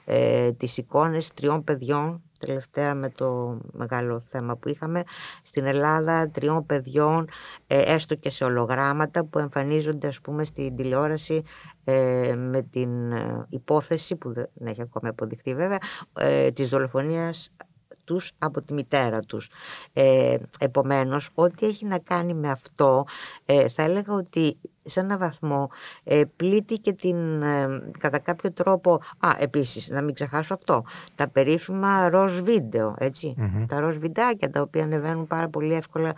S4: ε, τις εικόνες τριών παιδιών τελευταία με το μεγάλο θέμα που είχαμε στην Ελλάδα τριών παιδιών ε, έστω και σε ολογράμματα που εμφανίζονται ας πούμε στην τηλεόραση ε, με την ε, υπόθεση που δεν έχει ακόμα αποδειχθεί βέβαια της δολοφονίας τους από τη μητέρα τους. Ε, επομένως, ό,τι έχει να κάνει με αυτό, ε, θα έλεγα ότι σε ένα βαθμό ε, πλήττει και την, ε, κατά κάποιο τρόπο, α, επίσης, να μην ξεχάσω αυτό, τα περίφημα ροζ βίντεο, τα ροζ βιντεάκια τα οποία ανεβαίνουν πάρα πολύ εύκολα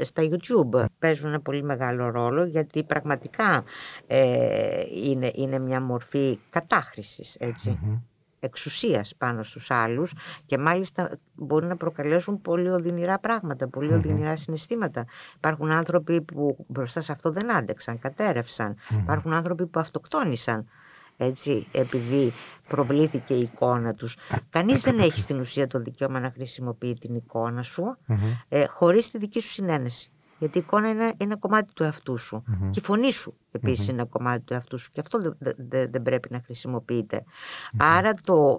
S4: στα YouTube. Παίζουν ένα πολύ μεγάλο ρόλο γιατί πραγματικά ε, είναι, είναι μια μορφή κατάχρησης, εξουσίας πάνω στους άλλους και μάλιστα μπορεί να προκαλέσουν πολύ οδυνηρά πράγματα, πολύ οδυνηρά συναισθήματα. Υπάρχουν άνθρωποι που μπροστά σε αυτό δεν άντεξαν, κατέρευσαν. Υπάρχουν άνθρωποι που αυτοκτόνησαν έτσι, επειδή προβλήθηκε η εικόνα τους. Κανείς δεν έχει στην ουσία το δικαίωμα να χρησιμοποιεί την εικόνα σου ε, χωρίς τη δική σου συνένεση. Γιατί η εικόνα είναι ένα κομμάτι του εαυτού σου. Και η φωνή σου επίσης είναι ένα κομμάτι του εαυτού σου. Και αυτό δεν, πρέπει να χρησιμοποιειται Άρα το,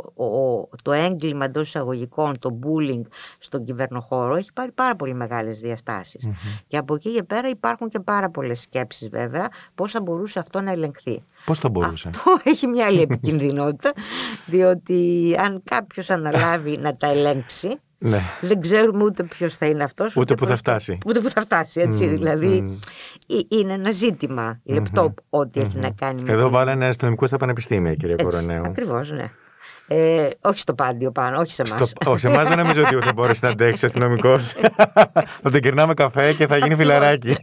S4: το έγκλημα εντός εισαγωγικών, το bullying στον κυβερνοχώρο έχει πάρει πάρα πολύ μεγάλες διαστάσεις. Και από εκεί και πέρα υπάρχουν και πάρα πολλές σκέψεις βέβαια πώς θα μπορούσε αυτό να ελεγχθεί.
S3: Πώς θα μπορούσε;
S4: Αυτό *laughs* έχει μια άλλη επικινδυνότητα. διότι αν κάποιος αναλάβει να τα ελέγξει ναι. Δεν ξέρουμε ούτε ποιος θα είναι αυτός.
S3: Ούτε, ούτε που θα φτάσει.
S4: Ούτε που θα φτάσει. Έτσι. Mm, δηλαδή mm. είναι ένα ζήτημα λεπτό mm-hmm. ό,τι mm-hmm. έχει να κάνει
S3: με. Εδώ βάλανε αστυνομικούς στα πανεπιστήμια, κύριε Κορονέου.
S4: Ακριβώς, ναι. Ε, όχι στο πάντιο πάνω, όχι σε εμάς.
S3: Όχι, σε εμάς δεν νομίζω ότι θα μπορέσει να αντέξει αστυνομικός. θα τον κερνάμε καφέ και θα γίνει φιλαράκι.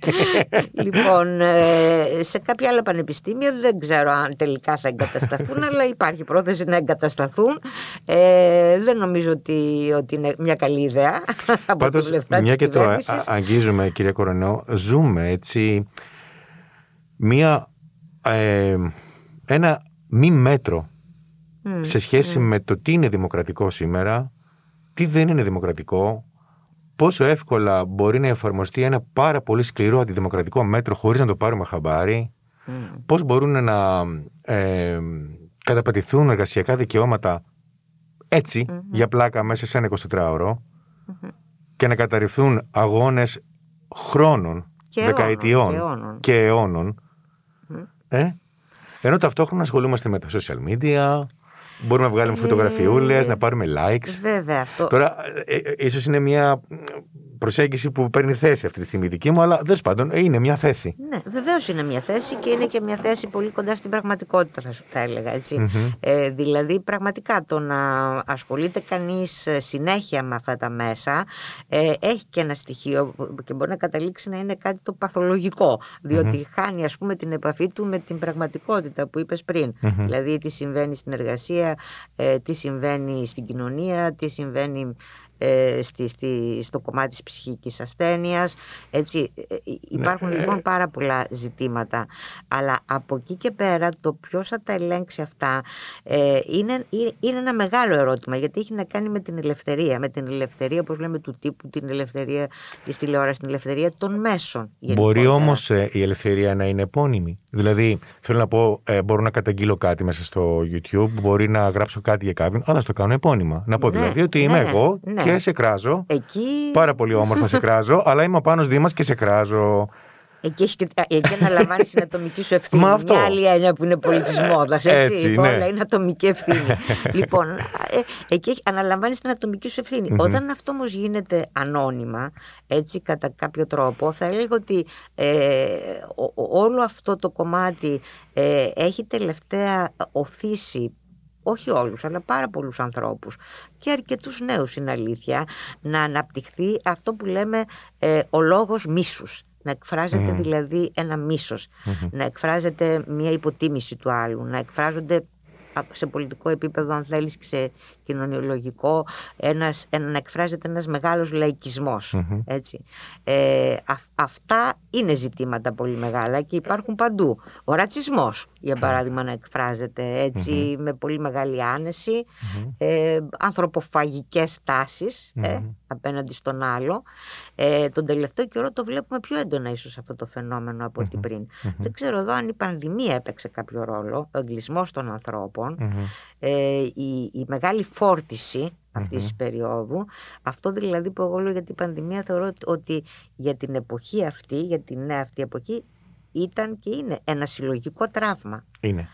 S4: λοιπόν, ε, σε κάποια άλλα πανεπιστήμια δεν ξέρω αν τελικά θα εγκατασταθούν, αλλά υπάρχει πρόθεση να εγκατασταθούν. Ε, δεν νομίζω ότι, ότι είναι μια καλή ιδέα.
S3: Πάντως, μια και το αγγίζουμε, κύριε Κορονό, ζούμε έτσι μια, ε, ένα μη μέτρο σε σχέση με το τι είναι δημοκρατικό σήμερα, τι δεν είναι δημοκρατικό, πόσο εύκολα μπορεί να εφαρμοστεί ένα πάρα πολύ σκληρό αντιδημοκρατικό μέτρο χωρίς να το πάρουμε χαμπάρι, mm. πώς μπορούν να ε, καταπατηθούν εργασιακά δικαιώματα για πλάκα μέσα σε ένα 24ωρο και να καταρριφθούν αγώνες χρόνων, και δεκαετιών και αιώνων. Ε; Ενώ ταυτόχρονα ασχολούμαστε με τα social media, Μπορούμε να βγάλουμε ε, φωτογραφιούλες, να πάρουμε likes.
S4: Βέβαια αυτό.
S3: Τώρα, ε, ε, ίσως είναι μια προσέγγιση που παίρνει θέση αυτή τη στιγμή δική μου, αλλά δεν πάντων είναι μια θέση.
S4: Ναι, βεβαίως είναι μια θέση και είναι και μια θέση πολύ κοντά στην πραγματικότητα, θα σου τα έλεγα. Ε, δηλαδή, πραγματικά το να ασχολείται κανείς ε, συνέχεια με αυτά τα μέσα ε, έχει και ένα στοιχείο και μπορεί να καταλήξει να είναι κάτι το παθολογικό. χάνει, ας πούμε, την επαφή του με την πραγματικότητα που είπες πριν. Δηλαδή, τι συμβαίνει στην εργασία, ε, τι συμβαίνει στην κοινωνία, τι συμβαίνει ε, στη, στη, στο κομμάτι της ψυχικής ασθένειας έτσι, ε, ε, υπάρχουν ναι. λοιπόν πάρα πολλά ζητήματα. Αλλά από εκεί και πέρα το ποιος θα τα ελέγξει αυτά ε, είναι, είναι ένα μεγάλο ερώτημα γιατί έχει να κάνει με την ελευθερία με την ελευθερία όπως λέμε του τύπου την ελευθερία της τηλεόρασης την ελευθερία των μέσων
S3: Μπορεί όμως η ελευθερία να είναι επώνυμη. Δηλαδή θέλω να πω μπορώ να καταγγείλω κάτι μέσα στο YouTube μπορεί να γράψω κάτι για κάποιον αλλά στο κάνω επώνυμα. Να πω ναι, δηλαδή ότι είμαι ναι, εγώ ναι και σε κράζω.
S4: Εκεί...
S3: Πάρα πολύ όμορφα σε κράζω, *laughs* αλλά είμαι ο πάνω Δήμας και σε κράζω.
S4: Εκεί, έχεις, εκεί αναλαμβάνεις την ατομική σου ευθύνη. *laughs* Μα αυτό. Μια άλλη έννοια που είναι πολιτισμό. Έτσι, έτσι ναι. Όλα είναι ατομική ευθύνη. *laughs* λοιπόν, ε, εκεί αναλαμβάνεις την ατομική σου ευθυνη Όταν αυτό όμως γίνεται ανώνυμα, έτσι κατά κάποιο τρόπο, θα έλεγα ότι ε, όλο αυτό το κομμάτι ε, έχει τελευταία οθήσει όχι όλους, αλλά πάρα πολλούς ανθρώπους και αρκετούς νέους είναι αλήθεια, να αναπτυχθεί αυτό που λέμε ε, ο λόγος μίσους. Να εκφράζεται δηλαδή ένα να εκφράζεται μια υποτίμηση του άλλου, να εκφράζονται σε πολιτικό επίπεδο αν θέλεις και σε κοινωνιολογικό ένας, να εκφράζεται ένας μεγάλος έτσι. Ε, αυτά είναι ζητήματα πολύ μεγάλα και υπάρχουν παντού. Ο ρατσισμός για παράδειγμα να εκφράζεται με πολύ μεγάλη άνεση ε, ανθρωποφαγικές τάσεις ε, απέναντι στον άλλο ε, τον τελευταίο καιρό το βλέπουμε πιο έντονα ίσως αυτό το φαινόμενο από ό,τι πριν δεν ξέρω εδώ αν η πανδημία έπαιξε κάποιο ρόλο ο εγκλισμός των ανθρώπων ε, η, η μεγάλη φόρτιση αυτής της περίοδου. Αυτό δηλαδή που εγώ λέω για την πανδημία θεωρώ ότι για την εποχή αυτή, για την νέα αυτή εποχή ήταν και είναι ένα συλλογικό τραύμα.
S3: Είναι.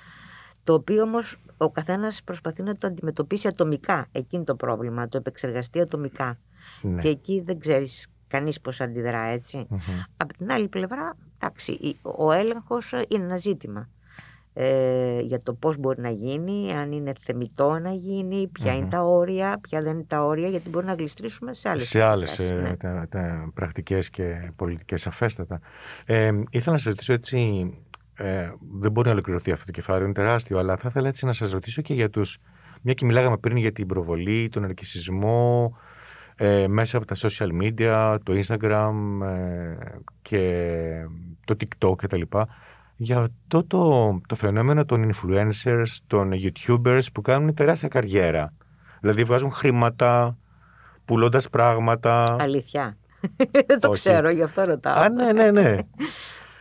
S4: Το οποίο όμως ο καθένας προσπαθεί να το αντιμετωπίσει ατομικά. Εκείνο το πρόβλημα, το επεξεργαστεί ατομικά. Ναι. Και εκεί δεν ξέρεις κανείς πώς αντιδρά έτσι. Από την άλλη πλευρά, εντάξει, ο έλεγχος είναι ένα ζήτημα ε, για το πώς μπορεί να γίνει, αν είναι θεμητό να γίνει, ποια είναι τα όρια, ποια δεν είναι τα όρια, γιατί μπορεί να γλιστρήσουμε σε άλλες,
S3: σε άλλες ε, ναι. τα, τα, πρακτικές και πολιτικές αφέστατα. Ε, ήθελα να σας ρωτήσω έτσι, ε, δεν μπορεί να ολοκληρωθεί αυτό το κεφάλαιο, είναι τεράστιο, αλλά θα ήθελα έτσι να σας ρωτήσω και για τους, μια και μιλάγαμε πριν για την προβολή, τον αρκισισμό, ε, μέσα από τα social media, το Instagram ε, και το TikTok κτλ για αυτό το, το φαινόμενο των influencers, των YouTubers που κάνουν τεράστια καριέρα. Δηλαδή βγάζουν χρήματα, πουλώντας πράγματα.
S4: Αλήθεια. *laughs* Δεν το ξέρω, γι' αυτό ρωτάω.
S3: Α, ναι, ναι, ναι. *laughs*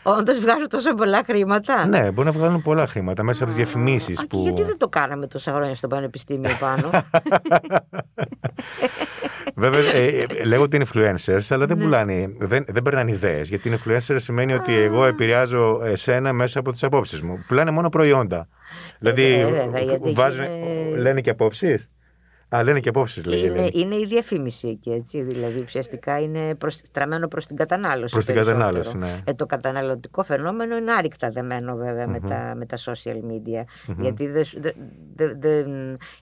S4: Όντως βγάζουν τόσο πολλά χρήματα;
S3: Ναι, μπορεί να βγάλουν πολλά χρήματα μέσα από τις διαφημίσεις.
S4: Που... γιατί δεν το κάναμε τόσα χρόνια στο Πανεπιστήμιο πάνω; *laughs*
S3: Βέβαια, ε, ε, λέγονται influencers, αλλά δεν ναι. πουλάνε, δεν, δεν περνάνε ιδέες. Γιατί influencer σημαίνει ότι εγώ επηρεάζω εσένα μέσα από τις απόψεις μου. Πουλάνε μόνο προϊόντα. Δηλαδή, ε, βάζουν, λένε και απόψεις; Α, λένε και απόψεις, λέει.
S4: Είναι, είναι η διαφήμιση εκεί, έτσι. Δηλαδή, ουσιαστικά είναι προς, τραμμένο προς την κατανάλωση.
S3: Προς την κατανάλωση, ναι.
S4: Ε, το καταναλωτικό φαινόμενο είναι άρρηκτα δεμένο, βέβαια, με, τα, με τα social media. Γιατί δεν δε, δε,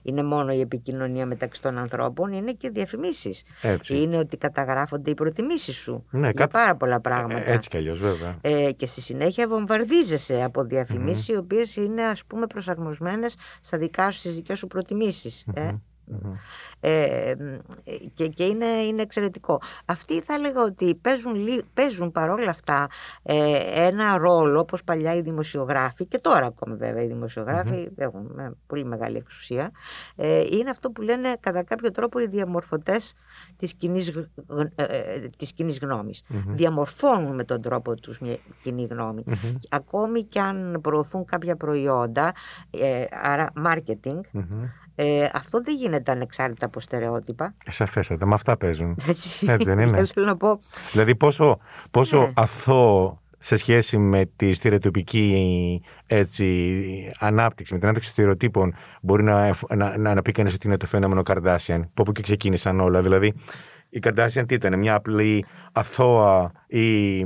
S4: είναι μόνο η επικοινωνία μεταξύ των ανθρώπων, είναι και διαφημίσεις. Είναι ότι καταγράφονται οι προτιμήσεις σου ναι, για πάρα πολλά πράγματα.
S3: Ε, έτσι κι αλλιώς, βέβαια.
S4: Ε, και στη συνέχεια βομβαρδίζεσαι από διαφημίσεις, οι οποίες είναι, ας πούμε, προσαρμοσμένες στα δικά σου, στις δικές σου προτιμήσεις. Ε. Ε, και, και είναι, είναι εξαιρετικό. Αυτοί θα έλεγα ότι παίζουν, παίζουν παρόλα αυτά ε, ένα ρόλο όπως παλιά οι δημοσιογράφοι και τώρα ακόμη βέβαια οι δημοσιογράφοι έχουν πολύ μεγάλη εξουσία ε, είναι αυτό που λένε κατά κάποιο τρόπο οι διαμορφωτές της κοινής της κοινής γνώμης. Διαμορφώνουν με τον τρόπο τους μια κοινή γνώμη. Ακόμη και αν προωθούν κάποια προϊόντα, άρα marketing, ε, αυτό δεν γίνεται ανεξάρτητα από στερεότυπα.
S3: Σαφέστατα, με αυτά παίζουν. Έτσι, Έτσι δεν είναι. *laughs*
S4: Θέλω να πω...
S3: Δηλαδή πόσο, πόσο ναι. αθώο σε σχέση με τη στερεοτυπική έτσι, ανάπτυξη, με την ανάπτυξη στερεοτύπων, μπορεί να, να, να, να πει κανείς ότι είναι το φαινόμενο Καρδάσιαν, που από εκεί ξεκίνησαν όλα. Δηλαδή, Η Καρδάσιαν τι ήταν, μια απλή αθώα ή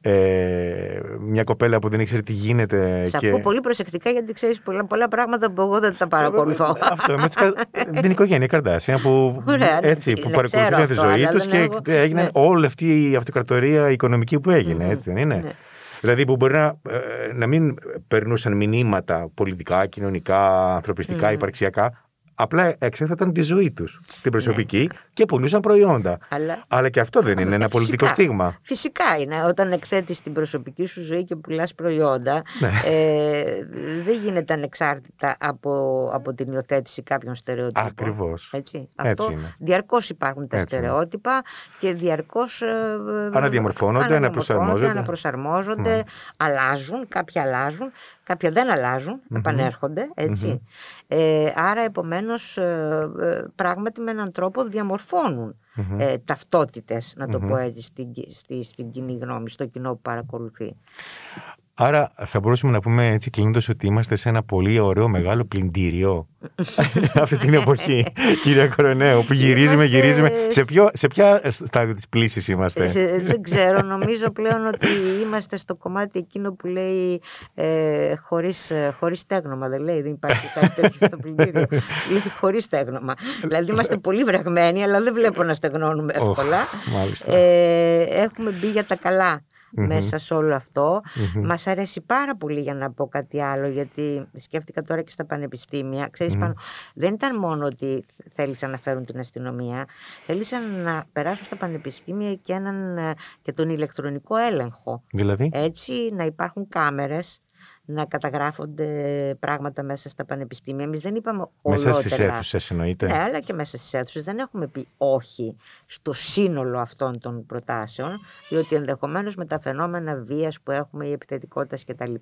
S3: ε, μια κοπέλα που δεν ήξερε τι γίνεται.
S4: Σε
S3: και...
S4: ακούω πολύ προσεκτικά γιατί ξέρεις πολλά, πολλά πράγματα που εγώ δεν τα παρακολουθώ.
S3: Αυτό με τις, κα- *laughs* την οικογένεια Καρδάσιαν που,
S4: Ωραία, ναι,
S3: έτσι,
S4: ναι,
S3: που
S4: ξέρω
S3: παρακολουθούσαν τη
S4: αυτό,
S3: ζωή
S4: αλλά
S3: τους
S4: δεν
S3: και
S4: έχω-
S3: έγινε
S4: ναι.
S3: όλη αυτή η αυτοκρατορία οικονομική που έγινε, έτσι δεν είναι;
S4: ναι.
S3: Δηλαδή που μπορεί να, ε, να μην περνούσαν μηνύματα πολιτικά, κοινωνικά, ανθρωπιστικά, υπαρξιακά. Απλά εξέθεταν τη ζωή τους, την προσωπική και πουλούσαν προϊόντα.
S4: Ναι. Αλλά-
S3: και αυτό δεν είναι ένα
S4: Ε,
S3: πολιτικό
S4: φυσικά.
S3: στίγμα.
S4: Φυσικά είναι. Όταν εκθέτεις την προσωπική σου ζωή και πουλάς προϊόντα,
S3: Ναι.
S4: ε, δεν γίνεται ανεξάρτητα από, από την υιοθέτηση κάποιων στερεοτύπων.
S3: Ακριβώς.
S4: Έτσι.
S3: Έτσι
S4: Αυτό
S3: είναι.
S4: διαρκώς υπάρχουν τα
S3: Έτσι είναι.
S4: στερεότυπα και διαρκώς ε, ε,
S3: Αναδιαμορφώνονται, αναπροσαρμόζονται.
S4: αναπροσαρμόζονται, αλλάζουν, κάποια αλλάζουν, κάποια δεν αλλάζουν, επανέρχονται, έτσι. Ε, άρα επομένως ε, ε, πράγματι με έναν τρόπο διαμορφώνουν ε, ταυτότητες, να το πω έτσι, στην, κι- στη, στην κοινή γνώμη, στο κοινό που παρακολουθεί.
S3: Άρα θα μπορούσαμε να πούμε έτσι κλείνοντας ότι είμαστε σε ένα πολύ ωραίο μεγάλο πλυντήριο *laughs* αυτή την εποχή, κυρία Κορονέου, που γυρίζουμε,
S4: Είμαστε-
S3: γυρίζουμε. Σε, ποιο, σε ποια στάδιο της πλήσης είμαστε;
S4: Ε, δεν ξέρω, νομίζω πλέον ότι είμαστε στο κομμάτι εκείνο που λέει ε, χωρίς, ε, χωρίς στέγνομα, δεν λέει, δεν υπάρχει κάτι τέτοιο στο πλυντήριο. λέει χωρίς στέγνομα. δηλαδή είμαστε πολύ βραγμένοι, αλλά δεν βλέπω να στεγνώνουμε
S3: Οχ,
S4: εύκολα.
S3: μάλιστα.
S4: Ε, έχουμε μπει για τα καλά μέσα σε όλο αυτό. Μας αρέσει πάρα πολύ για να πω κάτι άλλο, γιατί σκέφτηκα τώρα και στα πανεπιστήμια. Ξέρεις, πάνω, δεν ήταν μόνο ότι θέλησαν να φέρουν την αστυνομία, θέλησαν να περάσουν στα πανεπιστήμια και, έναν, ε, και τον ηλεκτρονικό έλεγχο.
S3: Δηλαδή,
S4: Έτσι, να υπάρχουν κάμερες, να καταγράφονται πράγματα μέσα στα πανεπιστήμια. Εμείς δεν είπαμε
S3: μέσα
S4: ολότελα.
S3: στις αίθουσες εννοείται.
S4: Ναι, αλλά και μέσα στις αίθουσες δεν έχουμε πει όχι στο σύνολο αυτών των προτάσεων, διότι ενδεχομένως με τα φαινόμενα βίας που έχουμε, η επιθετικότητα κτλ.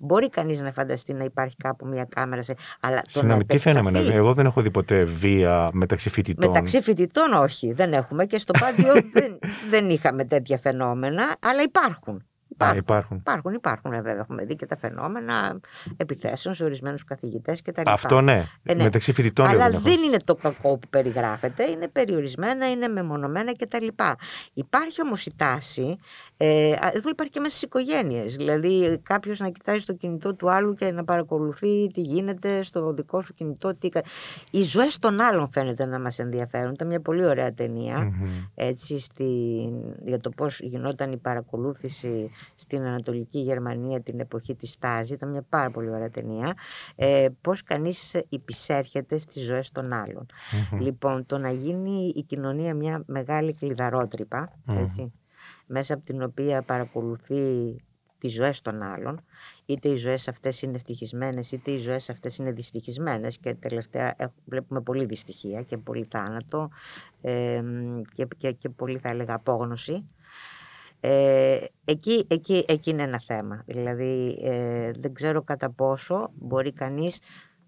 S4: Μπορεί κανείς να φανταστεί να υπάρχει κάπου μια κάμερα, σε... αλλά το να
S3: Συγγνώμη, τι φαινόμενα;
S4: επεκταθεί-
S3: Εγώ δεν έχω δει ποτέ βία μεταξύ φοιτητών.
S4: Μεταξύ φοιτητών όχι, δεν έχουμε και στο πάντιο *laughs* δεν, δεν είχαμε τέτοια φαινόμενα, αλλά υπάρχουν.
S3: Α, υπάρχουν.
S4: Υπάρχουν, υπάρχουν ε, βέβαια. Έχουμε δει και τα φαινόμενα επιθέσεων σε ορισμένους καθηγητές κτλ.
S3: Αυτό ναι.
S4: Ε, ναι.
S3: Μεταξύ φοιτητών
S4: Αλλά
S3: δεν έχω.
S4: δεν είναι το κακό που περιγράφεται, είναι περιορισμένα, είναι μεμονωμένα κτλ. Υπάρχει όμως η τάση, ε, α, εδώ υπάρχει και μέσα στις οικογένειες. Δηλαδή, κάποιος να κοιτάζει το κινητό του άλλου και να παρακολουθεί τι γίνεται στο δικό σου κινητό. Τι... κα- Οι ζωές των άλλων φαίνεται να μας ενδιαφέρουν. Ήταν μια πολύ ωραία ταινία έτσι, στην, για το πώς γινόταν η παρακολούθηση στην Ανατολική Γερμανία την εποχή της Στάζη. Ήταν μια πάρα πολύ ωραία ταινία. Ε, πώς κανείς υπησέρχεται στις ζωές των άλλων. Λοιπόν, το να γίνει η κοινωνία μια μεγάλη κλειδαρότρυπα, έτσι, μέσα από την οποία παρακολουθεί τις ζωές των άλλων, είτε οι ζωές αυτές είναι ευτυχισμένες, είτε οι ζωές αυτές είναι δυστυχισμένες και τελευταία έχ- βλέπουμε πολύ δυστυχία και πολύ θάνατο ε, και, και, και πολύ θα έλεγα απόγνωση. Ε, εκεί, εκεί, εκεί είναι ένα θέμα. Δηλαδή ε, δεν ξέρω κατά πόσο μπορεί κανείς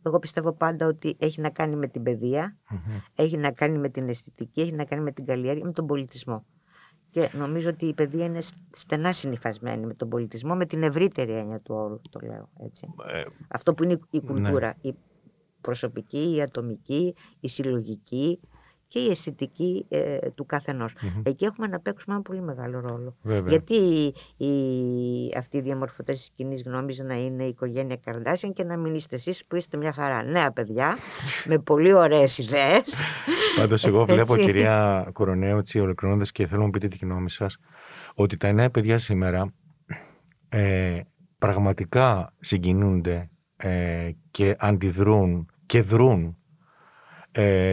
S4: εγώ πιστεύω πάντα ότι έχει να κάνει με την παιδεια έχει να κάνει με την αισθητική, έχει να κάνει με την καλλιέργεια, με τον πολιτισμό. Και νομίζω ότι η παιδεία είναι στενά συνυφασμένη με τον πολιτισμό, με την ευρύτερη έννοια του όρου, το λέω έτσι.
S3: Ε,
S4: Αυτό που είναι η κουλτούρα, η προσωπική, η ατομική, η συλλογική και η αισθητική ε, του καθενος Εκεί έχουμε να παίξουμε ένα πολύ μεγάλο ρόλο.
S3: Βέβαια.
S4: Γιατί οι, αυτοί οι διαμορφωτές της κοινής γνώμης να είναι η οικογένεια Καρδάσιαν και να μην είστε εσείς που είστε μια χαρά νέα παιδιά με πολύ ωραίες ιδέες.
S3: Πάντως, εγώ βλέπω,
S4: Έτσι.
S3: κυρία Κορονέου, έτσι ολοκληρώνοντας και θέλω να μου πείτε τη γνώμη σας, ότι τα νέα παιδιά σήμερα ε, πραγματικά συγκινούνται ε, και αντιδρούν και δρούν ε,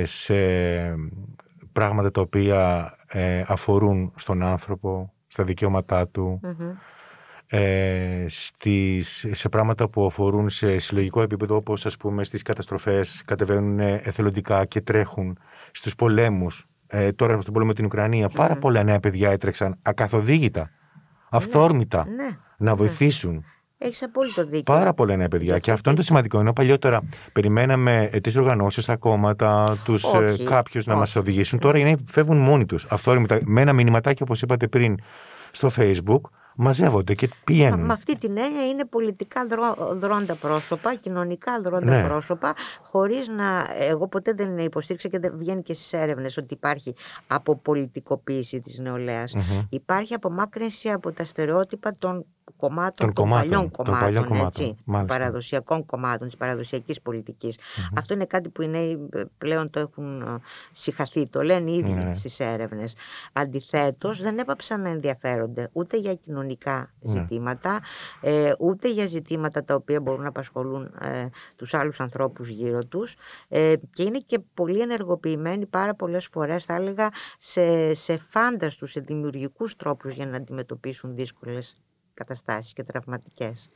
S3: σε πράγματα τα οποία ε, αφορούν στον άνθρωπο, στα δικαιώματά του, ε, στις, σε πράγματα που αφορούν σε συλλογικό επίπεδο όπως ας πούμε στις καταστροφές κατεβαίνουν εθελοντικά και τρέχουν στους πολέμους. Ε, τώρα στον πόλεμο με την Ουκρανία πάρα πολλά νέα παιδιά έτρεξαν ακαθοδήγητα αυθόρμητα
S4: ναι,
S3: να βοηθήσουν
S4: Έχεις απόλυτο δίκιο.
S3: Πάρα πολλά νέα παιδιά.
S4: Και
S3: Και αυτό είναι το σημαντικό. Ενώ παλιότερα περιμέναμε τις οργανώσεις, τα κόμματα, τους
S4: Όχι,
S3: κάποιους να μας
S4: όχι.
S3: οδηγήσουν. Τώρα είναι, φεύγουν μόνοι τους. Αυτό με ένα μηνυματάκι, όπως είπατε πριν, στο Facebook, μαζεύονται και πηγαίνουν.
S4: Με αυτή την έννοια είναι πολιτικά δρό, δρόντα πρόσωπα, κοινωνικά δρόντα
S3: Ναι.
S4: πρόσωπα, χωρίς να... Εγώ ποτέ δεν υποστήριξα και δεν βγαίνει και στις έρευνες ότι υπάρχει αποπολιτικοποίηση της νεολαίας.
S3: Μμμ.
S4: Υπάρχει απομάκρυνση από τα στερεότυπα των κομμάτων,
S3: Των
S4: των,
S3: κομμάτων,
S4: παλιών
S3: των
S4: κομμάτων,
S3: παλιών κομμάτων,
S4: έτσι, των
S3: μάλιστα.
S4: παραδοσιακών κομμάτων, της παραδοσιακής πολιτικής. Αυτό είναι κάτι που οι νέοι ε, πλέον το έχουν ε, συχαθεί, το λένε ήδη
S3: Ναι.
S4: στις έρευνες. Αντιθέτως δεν έπαψαν να ενδιαφέρονται ούτε για κοινωνικά
S3: Ναι.
S4: ζητήματα, ε, ούτε για ζητήματα τα οποία μπορούν να απασχολούν ε, τους άλλους ανθρώπους γύρω τους ε, και είναι και πολύ ενεργοποιημένοι πάρα πολλές φορές θα έλεγα σε, σε φάνταστους, σε δημιουργικούς τρόπους για να αντιμετωπίσουν δύσκολες καταστάσεις και τραυματικές.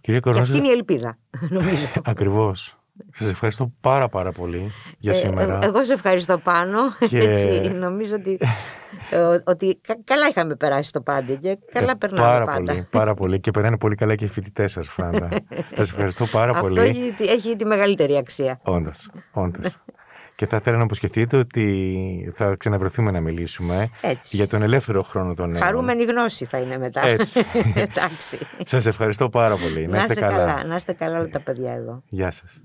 S3: Κύριε
S4: Και αυτή
S3: Κορνάζη,
S4: είναι η ελπίδα, *laughs* νομίζω.
S3: ακριβώς. Σας ευχαριστώ πάρα πάρα πολύ για
S4: Ε,
S3: σήμερα.
S4: ε, εγώ σε ευχαριστώ πάνω. *laughs*
S3: Και-
S4: Έτσι, νομίζω ότι, ε, ότι κα- καλά είχαμε περάσει το πάντε και καλά
S3: Ε,
S4: περνάμε
S3: πάρα
S4: πάντα.
S3: πολύ, πάρα πολύ. Και περνάνε πολύ καλά και οι φοιτητές σας, Φράντα. *laughs* σας ευχαριστώ πάρα
S4: Αυτό
S3: πολύ.
S4: έχει, τη- έχει τη μεγαλύτερη αξία.
S3: Όντως, όντως. Και θα ήθελα να αποσχεθείτε ότι θα ξαναβρεθούμε να μιλήσουμε
S4: Έτσι.
S3: για τον ελεύθερο χρόνο των νέων.
S4: Χαρούμενη γνώση θα είναι μετά.
S3: Έτσι. *laughs*
S4: Εντάξει.
S3: Σας ευχαριστώ πάρα πολύ. Να είστε καλά.
S4: Να είστε καλά όλα τα παιδιά εδώ.
S3: Γεια σας.